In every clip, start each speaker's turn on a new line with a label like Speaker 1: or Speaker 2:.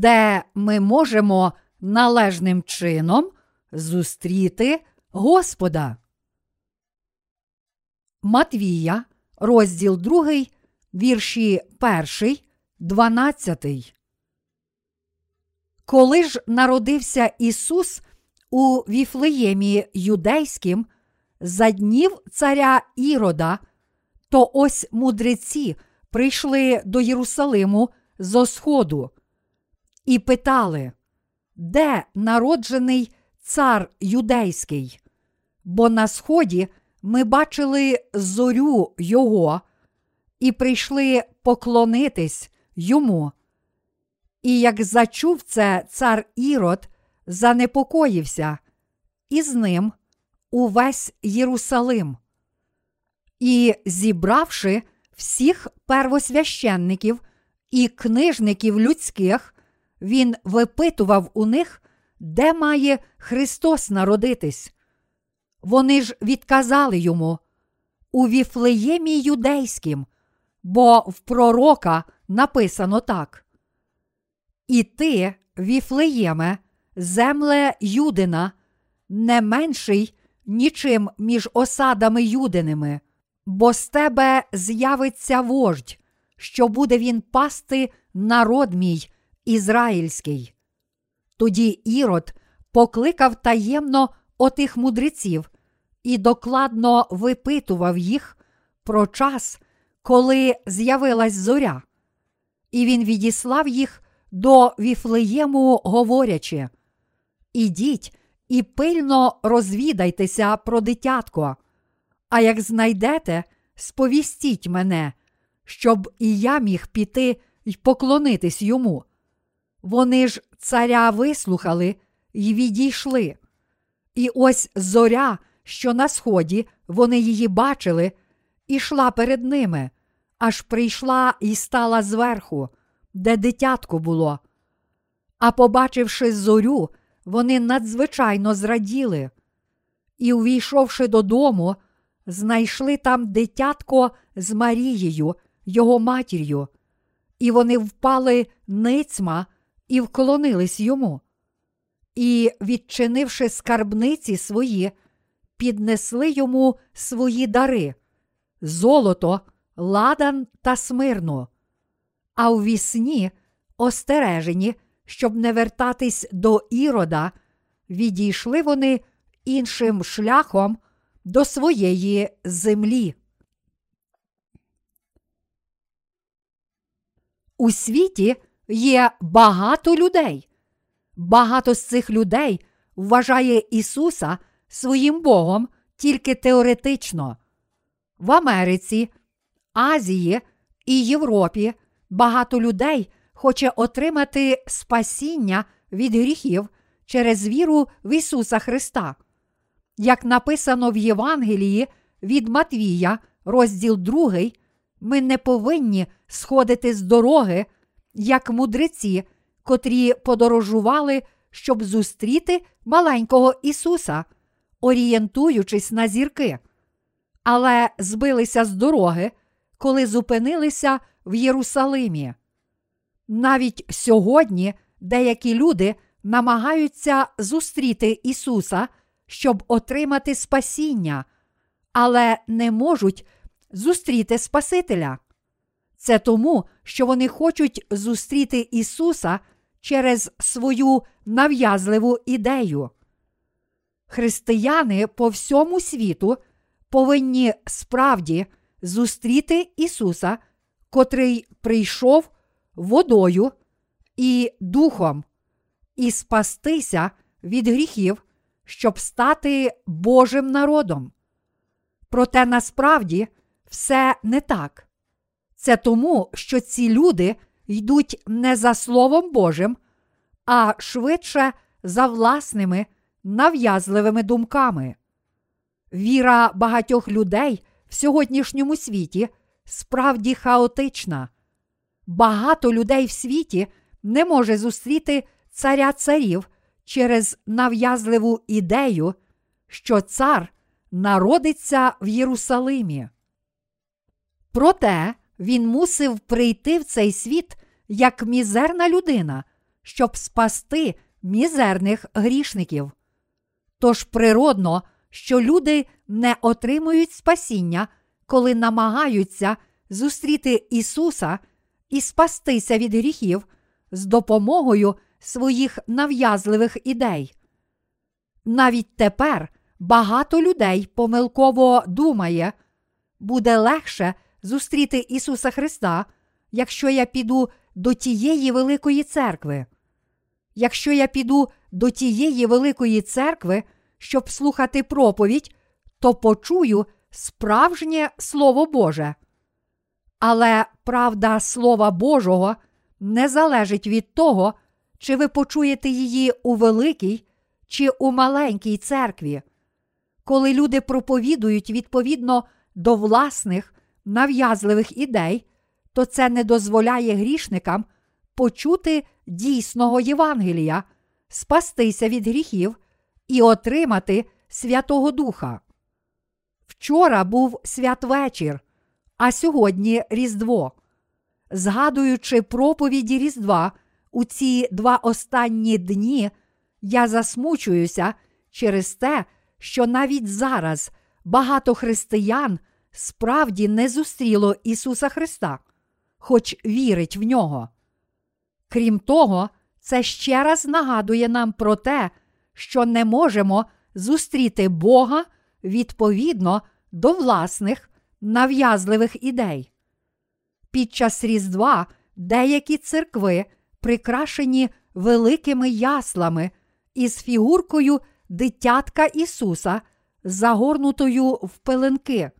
Speaker 1: де ми можемо належним чином зустріти Господа. Матвія, розділ 2, вірші 1, 12. Коли ж народився Ісус у Віфлеємі Юдейським за днів царя Ірода, то ось мудреці прийшли до Єрусалиму зо сходу і питали, де народжений цар юдейський? Бо на сході ми бачили зорю Його і прийшли поклонитись йому. І як зачув це цар Ірод, занепокоївся, і з ним увесь Єрусалим. І, зібравши всіх первосвященників і книжників людських, він випитував у них, де має Христос народитись. Вони ж відказали йому у Віфлеємі юдейським, бо в пророка написано так. І ти, Віфлеєме, земле Юдина, не менший нічим між осадами юдиними, бо з тебе з'явиться вождь, що буде він пасти народ мій ізраїльський. Тоді Ірод покликав таємно отих мудреців і докладно випитував їх про час, коли з'явилась зоря, і він відіслав їх до Віфлеєму, говорячи: Ідіть і пильно розвідайтеся про дитятко, а як знайдете, сповістіть мене, щоб і я міг піти й поклонитись йому. Вони ж царя вислухали й відійшли. І ось зоря, що на сході вони її бачили, ішла перед ними, аж прийшла і стала зверху, де дитятко було. А побачивши зорю, вони надзвичайно зраділи. І, увійшовши додому, знайшли там дитятко з Марією, його матір'ю, і вони впали ницьма і вклонились йому. І, відчинивши скарбниці свої, піднесли йому свої дари золото, ладан та смирну. А у вісні, остережені, щоб не вертатись до ірода, відійшли вони іншим шляхом до своєї землі. У світі є багато людей. Багато з цих людей вважає Ісуса своїм Богом тільки теоретично. В Америці, Азії і Європі багато людей хоче отримати спасіння від гріхів через віру в Ісуса Христа. Як написано в Євангелії від Матвія, розділ 2, ми не повинні сходити з дороги, як мудреці, котрі подорожували, щоб зустріти маленького Ісуса, орієнтуючись на зірки, але збилися з дороги, коли зупинилися в Єрусалимі. Навіть сьогодні деякі люди намагаються зустріти Ісуса, щоб отримати спасіння, але не можуть зустріти Спасителя. Це тому, що вони хочуть зустріти Ісуса через свою нав'язливу ідею. Християни по всьому світу повинні справді зустріти Ісуса, котрий прийшов водою і духом, і спастися від гріхів, щоб стати Божим народом. Проте насправді все не так. Це тому, що ці люди йдуть не за Словом Божим, а швидше за власними нав'язливими думками. Віра багатьох людей в сьогоднішньому світі справді хаотична. Багато людей в світі не може зустріти царя царів через нав'язливу ідею, що цар народиться в Єрусалимі. Проте він мусив прийти в цей світ як мізерна людина, щоб спасти мізерних грішників. Тож природно, що люди не отримують спасіння, коли намагаються зустріти Ісуса і спастися від гріхів з допомогою своїх нав'язливих ідей. Навіть тепер багато людей помилково думає, буде легше зустріти Ісуса Христа, якщо я піду до тієї великої церкви. Якщо я піду до тієї великої церкви, щоб слухати проповідь, то почую справжнє Слово Боже. Але правда Слова Божого не залежить від того, чи ви почуєте її у великій чи у маленькій церкві. Коли люди проповідують відповідно до власних нав'язливих ідей, то це не дозволяє грішникам почути дійсного Євангелія, спастися від гріхів і отримати Святого Духа. Вчора був святвечір, а сьогодні Різдво. Згадуючи проповіді Різдва у ці два останні дні, я засмучуюся через те, що навіть зараз багато християн справді не зустріло Ісуса Христа, хоч вірить в нього. Крім того, це ще раз нагадує нам про те, що не можемо зустріти Бога відповідно до власних нав'язливих ідей. Під час Різдва деякі церкви прикрашені великими яслами із фігуркою дитятка Ісуса, загорнутою в пеленки.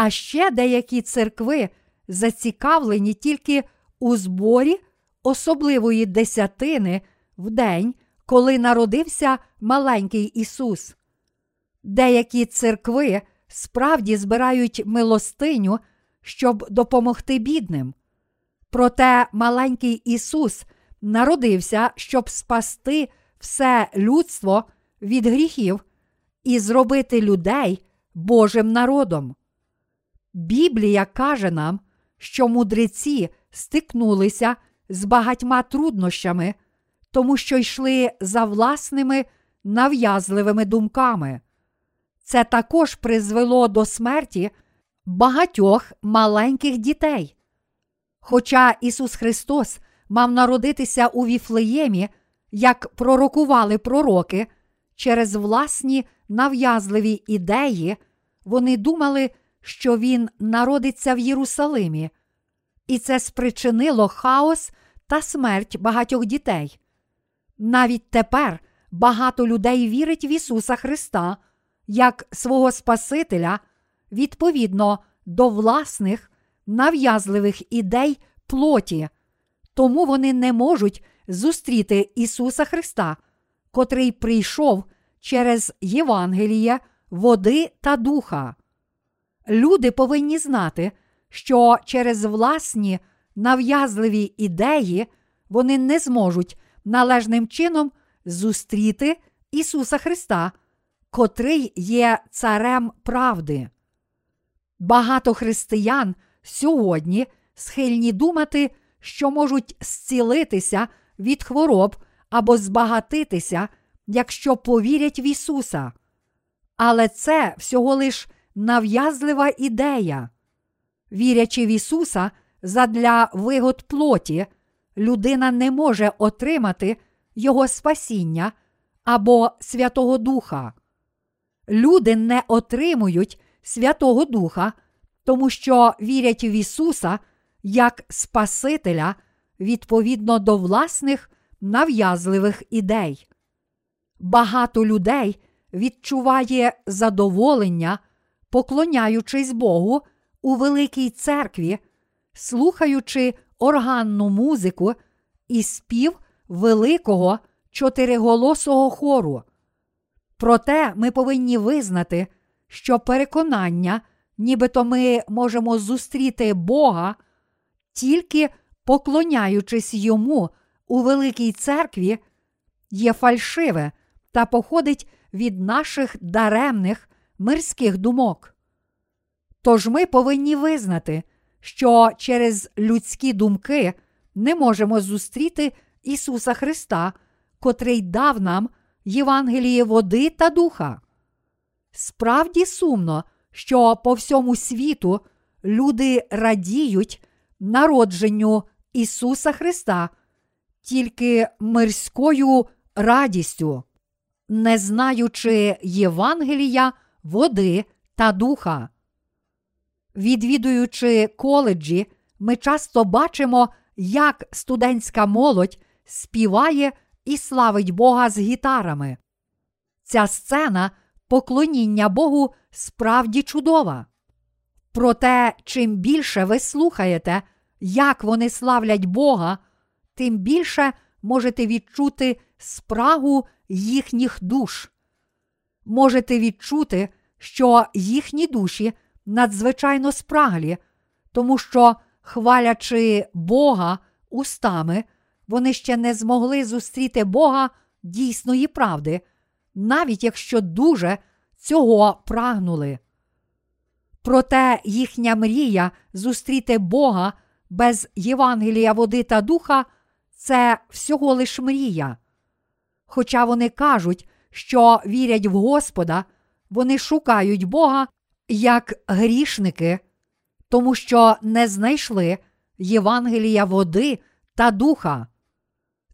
Speaker 1: А ще деякі церкви зацікавлені тільки у зборі особливої десятини в день, коли народився маленький Ісус. Деякі церкви справді збирають милостиню, щоб допомогти бідним. Проте маленький Ісус народився, щоб спасти все людство від гріхів і зробити людей Божим народом. Біблія каже нам, що мудреці стикнулися з багатьма труднощами, тому що йшли за власними нав'язливими думками. Це також призвело до смерті багатьох маленьких дітей. Хоча Ісус Христос мав народитися у Віфлеємі, як пророкували пророки, через власні нав'язливі ідеї, вони думали, що Він народиться в Єрусалимі, і це спричинило хаос та смерть багатьох дітей. Навіть тепер багато людей вірить в Ісуса Христа як свого Спасителя відповідно до власних нав'язливих ідей плоті, тому вони не можуть зустріти Ісуса Христа, котрий прийшов через Євангеліє, води та духа. Люди повинні знати, що через власні нав'язливі ідеї вони не зможуть належним чином зустріти Ісуса Христа, котрий є царем правди. Багато християн сьогодні схильні думати, що можуть зцілитися від хвороб або збагатитися, якщо повірять в Ісуса. Але це всього лиш нав'язлива ідея. Вірячи в Ісуса задля вигод плоті, людина не може отримати Його спасіння або Святого Духа. Люди не отримують Святого Духа, тому що вірять в Ісуса як Спасителя відповідно до власних нав'язливих ідей. Багато людей відчуває задоволення, поклоняючись Богу у великій церкві, слухаючи органну музику і спів великого чотириголосого хору. Проте ми повинні визнати, що переконання, нібито ми можемо зустріти Бога, тільки поклоняючись йому у великій церкві, є фальшиве та походить від наших даремних мирських думок. Тож ми повинні визнати, що через людські думки не можемо зустріти Ісуса Христа, котрий дав нам Євангеліє води та духа. Справді сумно, що по всьому світу люди радіють народженню Ісуса Христа тільки мирською радістю, не знаючи Євангелія, води та духа. Відвідуючи коледжі, ми часто бачимо, як студентська молодь співає і славить Бога з гітарами. Ця сцена поклоніння Богу справді чудова. Проте, чим більше ви слухаєте, як вони славлять Бога, тим більше можете відчути спрагу їхніх душ. Можете відчути, що їхні душі надзвичайно спраглі, тому що, хвалячи Бога устами, вони ще не змогли зустріти Бога дійсної правди, навіть якщо дуже цього прагнули. Проте їхня мрія зустріти Бога без Євангелія води та духа це всього лиш мрія. Хоча вони кажуть, що вірять в Господа, вони шукають Бога як грішники, тому що не знайшли Євангелія води та духа.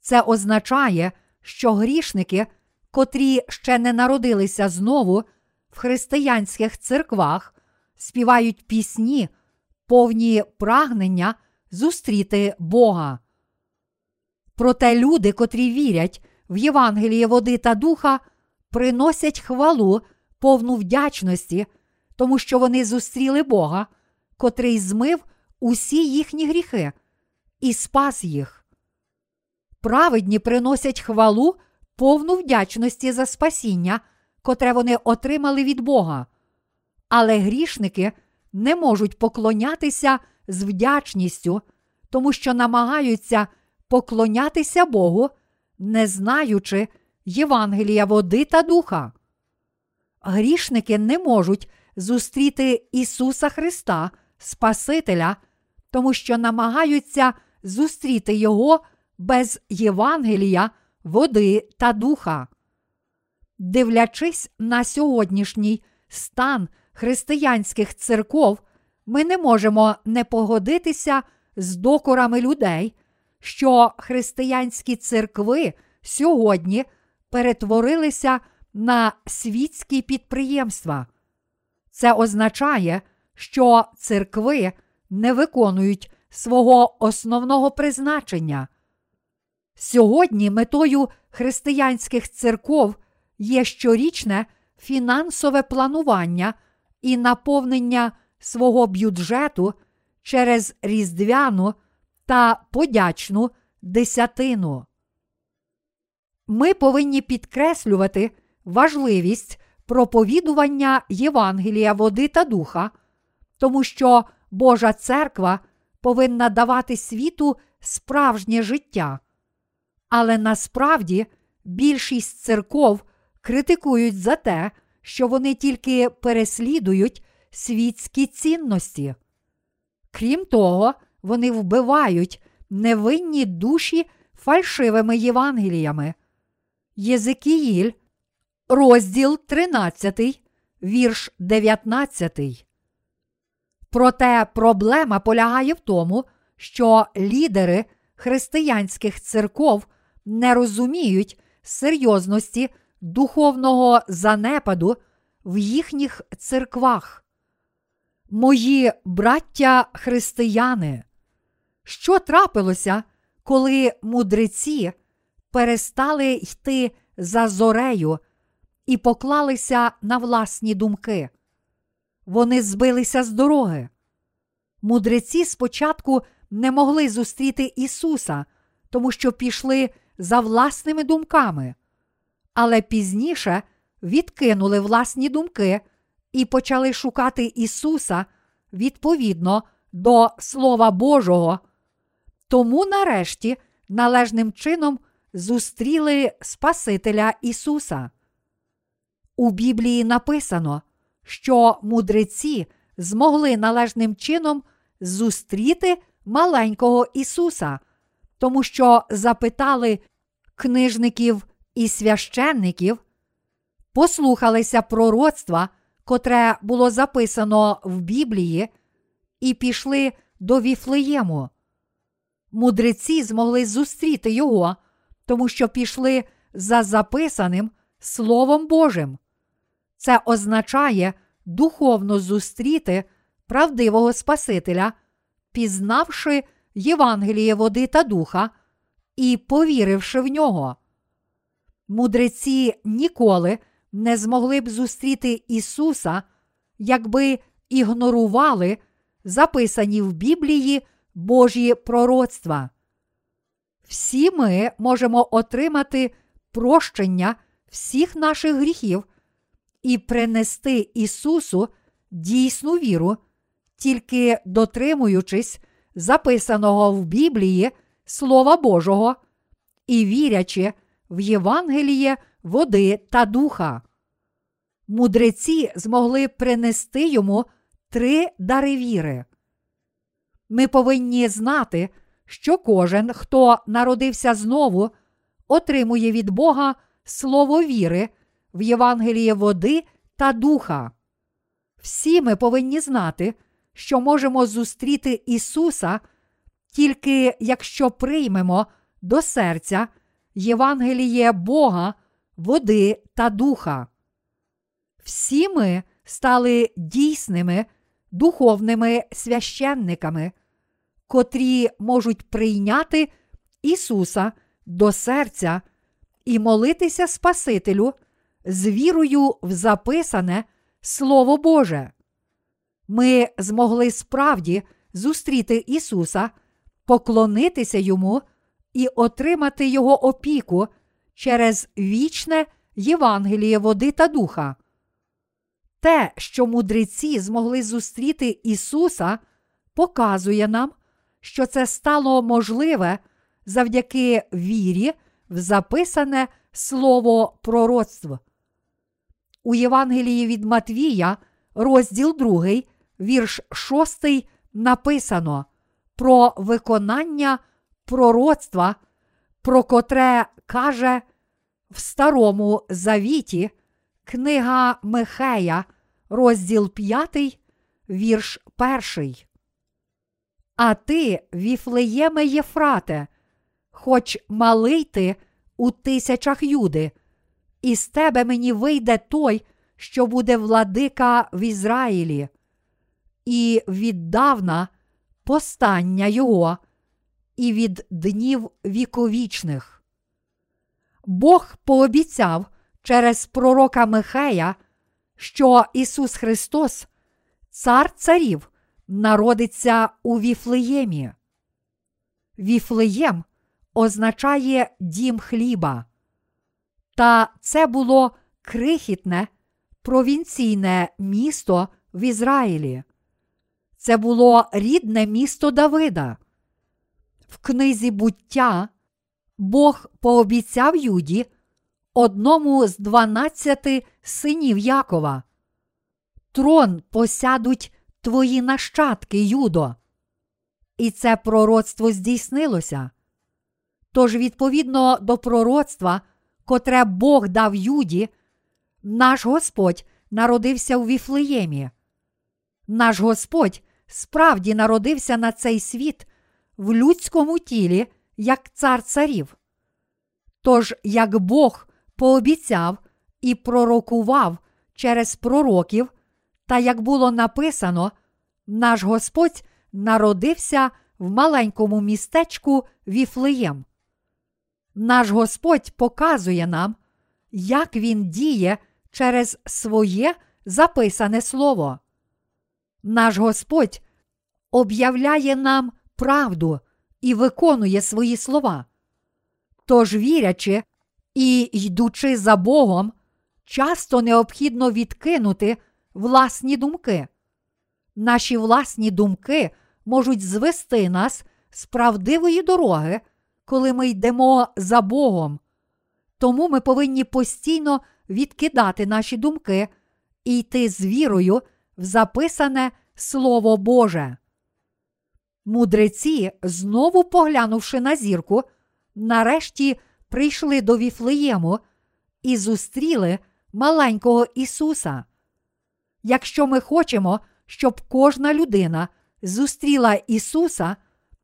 Speaker 1: Це означає, що грішники, котрі ще не народилися знову в християнських церквах, співають пісні, повні прагнення зустріти Бога. Проте люди, котрі вірять в Євангеліє води та духа, приносять хвалу, повну вдячності, тому що вони зустріли Бога, котрий змив усі їхні гріхи і спас їх. Праведні приносять хвалу, повну вдячності за спасіння, котре вони отримали від Бога. Але грішники не можуть поклонятися з вдячністю, тому що намагаються поклонятися Богу, не знаючи Євангелія води та духа. Грішники не можуть зустріти Ісуса Христа, Спасителя, тому що намагаються зустріти Його без Євангелія, води та духа. Дивлячись на сьогоднішній стан християнських церков, ми не можемо не погодитися з докорами людей, що християнські церкви сьогодні перетворилися на світські підприємства. Це означає, що церкви не виконують свого основного призначення. Сьогодні метою християнських церков є щорічне фінансове планування і наповнення свого бюджету через різдвяну та подячну десятину. Ми повинні підкреслювати важливість проповідування Євангелія води та духа, тому що Божа церква повинна давати світу справжнє життя. Але насправді більшість церков критикують за те, що вони тільки переслідують світські цінності. Крім того, вони вбивають невинні душі фальшивими Євангеліями. Єзикіїль, розділ 13, вірш 19. Проте проблема полягає в тому, що лідери християнських церков не розуміють серйозності духовного занепаду в їхніх церквах. Мої браття християни, що трапилося, коли мудреці перестали йти за зорею і поклалися на власні думки? Вони збилися з дороги. Мудреці спочатку не могли зустріти Ісуса, тому що пішли за власними думками, але пізніше відкинули власні думки і почали шукати Ісуса відповідно до Слова Божого. Тому нарешті належним чином зустріли Спасителя Ісуса. У Біблії написано, що мудреці змогли належним чином зустріти маленького Ісуса, тому що запитали книжників і священників, послухалися пророцтва, котре було записано в Біблії, і пішли до Віфлеєму. Мудреці змогли зустріти його, тому що пішли за записаним Словом Божим. Це означає духовно зустріти правдивого Спасителя, пізнавши Євангеліє води та духа і повіривши в нього. Мудреці ніколи не змогли б зустріти Ісуса, якби ігнорували записані в Біблії Божі пророцтва. Всі ми можемо отримати прощення всіх наших гріхів і принести Ісусу дійсну віру, тільки дотримуючись записаного в Біблії Слова Божого і вірячи в Євангеліє води та духа. Мудреці змогли принести йому три дари віри. Ми повинні знати, що кожен, хто народився знову, отримує від Бога слово віри в Євангеліє води та духа. Всі ми повинні знати, що можемо зустріти Ісуса тільки якщо приймемо до серця Євангеліє Бога, води та духа. Всі ми стали дійсними духовними священниками, котрі можуть прийняти Ісуса до серця і молитися Спасителю з вірою в записане Слово Боже. Ми змогли справді зустріти Ісуса, поклонитися Йому і отримати Його опіку через вічне Євангеліє води та духа. Те, що мудреці змогли зустріти Ісуса, показує нам, що це стало можливе завдяки вірі в записане слово пророцтв. У Євангелії від Матвія, розділ 2, вірш 6, написано про виконання пророцтва, про котре каже в Старому Завіті книга Михея, розділ 5, вірш 1. А ти, Віфлеєме Єфрате, хоч малий ти у тисячах юди, і з тебе мені вийде той, що буде владика в Ізраїлі, і віддавна постання його, і від днів віковічних. Бог пообіцяв через пророка Михея, що Ісус Христос, Цар Царів, народиться у Віфлеємі. Віфлеєм означає дім хліба. Та це було крихітне провінційне місто в Ізраїлі. Це було рідне місто Давида. В книзі буття Бог пообіцяв Юді, одному з дванадцяти синів Якова. Трон посядуть твої нащадки, Юдо. І це пророцтво здійснилося. Тож, відповідно до пророцтва, котре Бог дав Юді, наш Господь народився у Віфлеємі. Наш Господь справді народився на цей світ в людському тілі, як цар царів. Тож, як Бог пообіцяв і пророкував через пророків, та як було написано, наш Господь народився в маленькому містечку Віфлеєм. Наш Господь показує нам, як Він діє через своє записане слово. Наш Господь об'являє нам правду і виконує свої слова. Тож, вірячи і йдучи за Богом, часто необхідно відкинути власні думки. Наші власні думки можуть звести нас з правдивої дороги, коли ми йдемо за Богом. Тому ми повинні постійно відкидати наші думки і йти з вірою в записане Слово Боже. Мудреці, знову поглянувши на зірку, нарешті прийшли до Віфлеєму і зустріли маленького Ісуса. Якщо ми хочемо, щоб кожна людина зустріла Ісуса,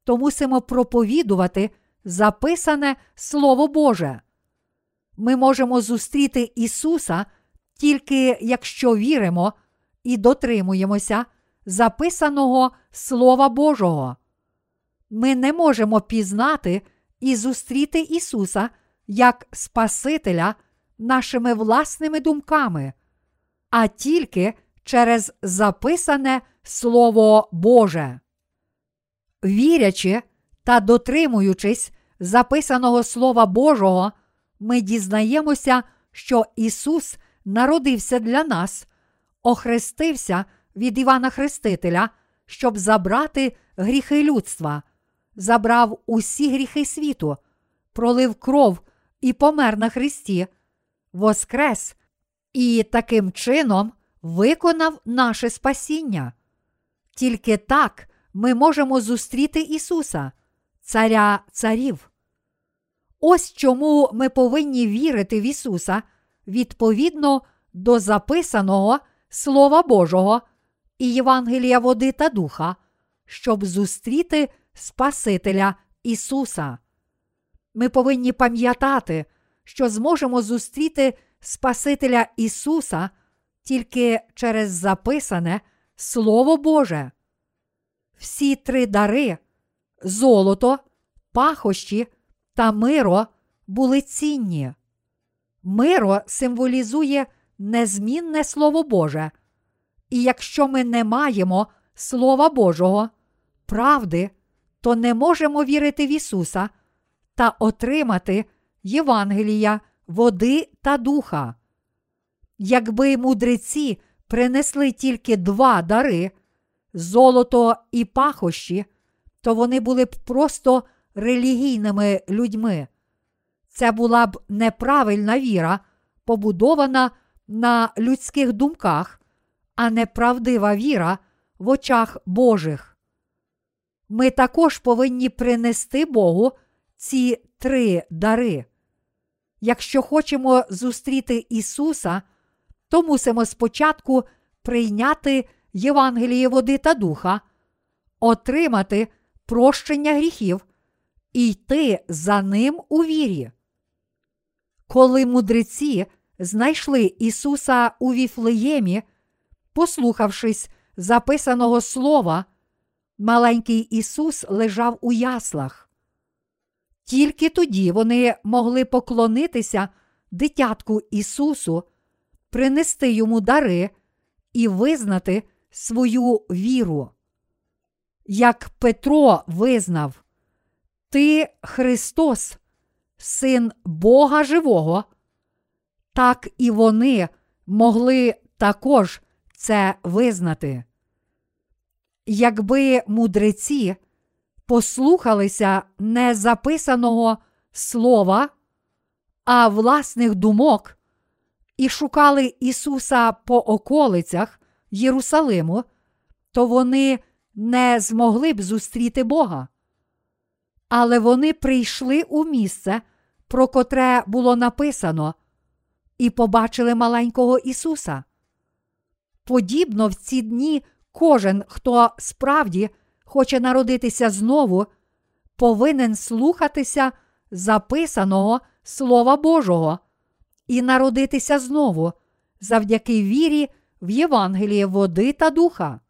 Speaker 1: то мусимо проповідувати записане Слово Боже. Ми можемо зустріти Ісуса тільки якщо віримо і дотримуємося записаного Слова Божого. Ми не можемо пізнати і зустріти Ісуса як Спасителя нашими власними думками, а тільки через записане Слово Боже. Вірячи та дотримуючись записаного Слова Божого, ми дізнаємося, що Ісус народився для нас, охрестився від Івана Хрестителя, щоб забрати гріхи людства, забрав усі гріхи світу, пролив кров і помер на Христі, воскрес і таким чином виконав наше спасіння. Тільки так ми можемо зустріти Ісуса, Царя Царів. Ось чому ми повинні вірити в Ісуса відповідно до записаного Слова Божого і Євангелія води та духа, щоб зустріти Спасителя Ісуса. Ми повинні пам'ятати, що зможемо зустріти Спасителя Ісуса тільки через записане Слово Боже. Всі три дари золото, пахощі та миро були цінні. Миро символізує незмінне Слово Боже. І якщо ми не маємо Слова Божого, правди, то не можемо вірити в Ісуса та отримати Євангелія, води та духа. Якби мудреці принесли тільки два дари золото і пахощі, то вони були б просто релігійними людьми. Це була б неправильна віра, побудована на людських думках, а не правдива віра в очах Божих. Ми також повинні принести Богу ці три дари. Якщо хочемо зустріти Ісуса, то мусимо спочатку прийняти Євангеліє води та духа, отримати прощення гріхів і йти за ним у вірі. Коли мудреці знайшли Ісуса у Віфлеємі, послухавшись записаного слова, маленький Ісус лежав у яслах. Тільки тоді вони могли поклонитися дитятку Ісусу, принести йому дари і визнати свою віру. Як Петро визнав, Ти Христос, Син Бога Живого, так і вони могли також це визнати. Якби мудреці послухалися не записаного слова, а власних думок і шукали Ісуса по околицях Єрусалиму, то вони не змогли б зустріти Бога. Але вони прийшли у місце, про котре було написано, і побачили маленького Ісуса. Подібно в ці дні кожен, хто справді хоче народитися знову, повинен слухатися записаного Слова Божого і народитися знову завдяки вірі в Євангеліє води та духа.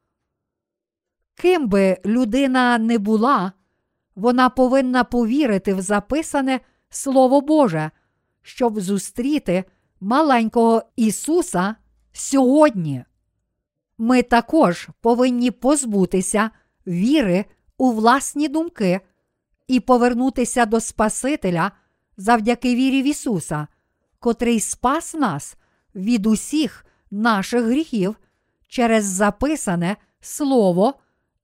Speaker 1: Ким би людина не була, вона повинна повірити в записане Слово Боже, щоб зустріти маленького Ісуса сьогодні. Ми також повинні позбутися віри у власні думки і повернутися до Спасителя завдяки вірі в Ісуса, котрий спас нас від усіх наших гріхів через записане Слово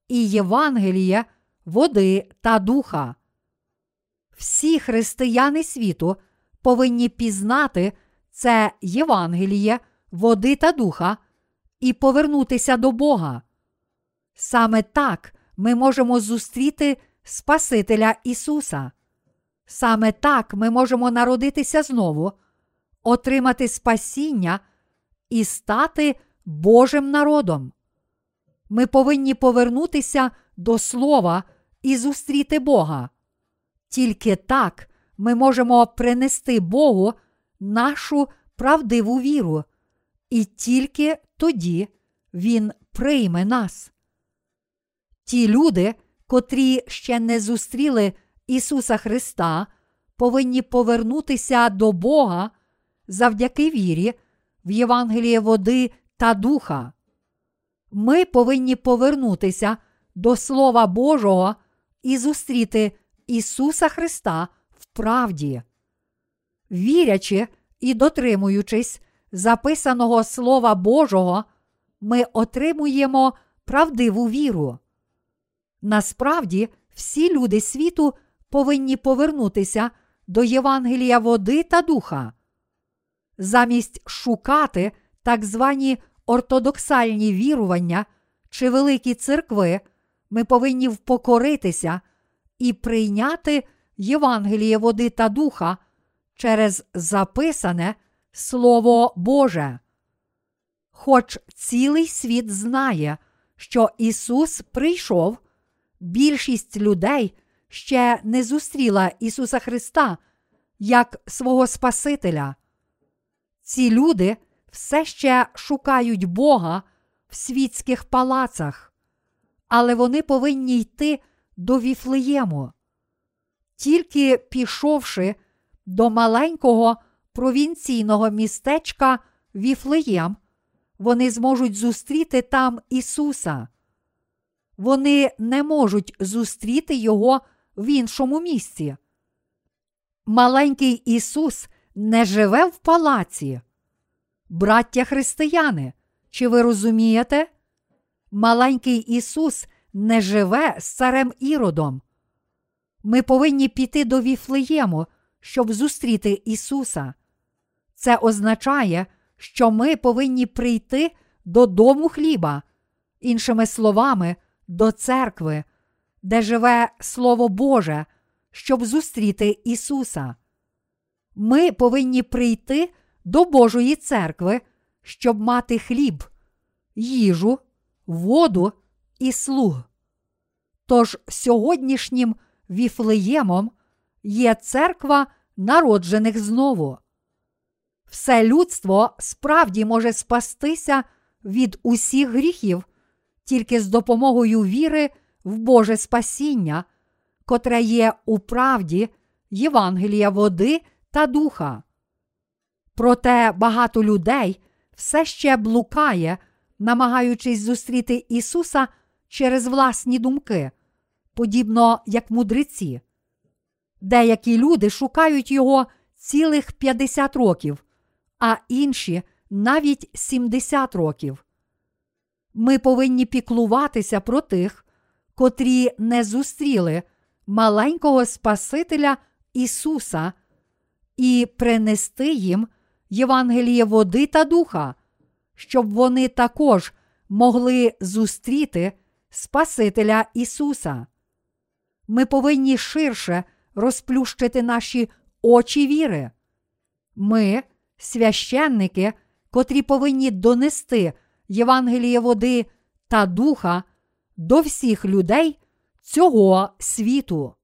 Speaker 1: і Євангеліє, води та духа. Всі християни світу повинні пізнати це Євангеліє, води та духа і повернутися до Бога. Саме так ми можемо зустріти Спасителя Ісуса. Саме так ми можемо народитися знову, отримати спасіння і стати Божим народом. Ми повинні повернутися до Слова і зустріти Бога. Тільки так ми можемо принести Богу нашу правдиву віру, і тільки тоді Він прийме нас. Ті люди, котрі ще не зустріли Ісуса Христа, повинні повернутися до Бога завдяки вірі в Євангеліє води та духа. Ми повинні повернутися до Слова Божого і зустріти Ісуса Христа в правді. Вірячи і дотримуючись записаного Слова Божого, ми отримуємо правдиву віру. Насправді, всі люди світу повинні повернутися до Євангелія води та духа. Замість шукати так звані ортодоксальні вірування чи великі церкви, ми повинні впокоритися і прийняти Євангеліє води та духа через записане Слово Боже. Хоч цілий світ знає, що Ісус прийшов, більшість людей ще не зустріла Ісуса Христа як свого Спасителя. Ці люди все ще шукають Бога в світських палацах, але вони повинні йти до Віфлеєму. Тільки пішовши до маленького провінційного містечка Віфлеєм, вони зможуть зустріти там Ісуса. Вони не можуть зустріти Його в іншому місці. Маленький Ісус не живе в палаці. Браття християни, чи ви розумієте? Маленький Ісус не живе з царем Іродом. Ми повинні піти до Віфлеєму, щоб зустріти Ісуса. Це означає, що ми повинні прийти до дому хліба, іншими словами, до церкви, де живе Слово Боже, щоб зустріти Ісуса. Ми повинні прийти до Божої церкви, щоб мати хліб, їжу, воду і слуг. Тож сьогоднішнім віфлеємом є церква народжених знову. Все людство справді може спастися від усіх гріхів тільки з допомогою віри в Боже спасіння, котре є у правді Євангелія води та духа. Проте багато людей все ще блукає, намагаючись зустріти Ісуса через власні думки, подібно як мудреці. Деякі люди шукають Його цілих 50 років, а інші навіть 70 років. Ми повинні піклуватися про тих, котрі не зустріли маленького Спасителя Ісуса і принести їм Євангеліє води та духа, щоб вони також могли зустріти Спасителя Ісуса. Ми повинні ширше розплющити наші очі віри. Ми, священники, котрі повинні донести Євангеліє води та духа до всіх людей цього світу.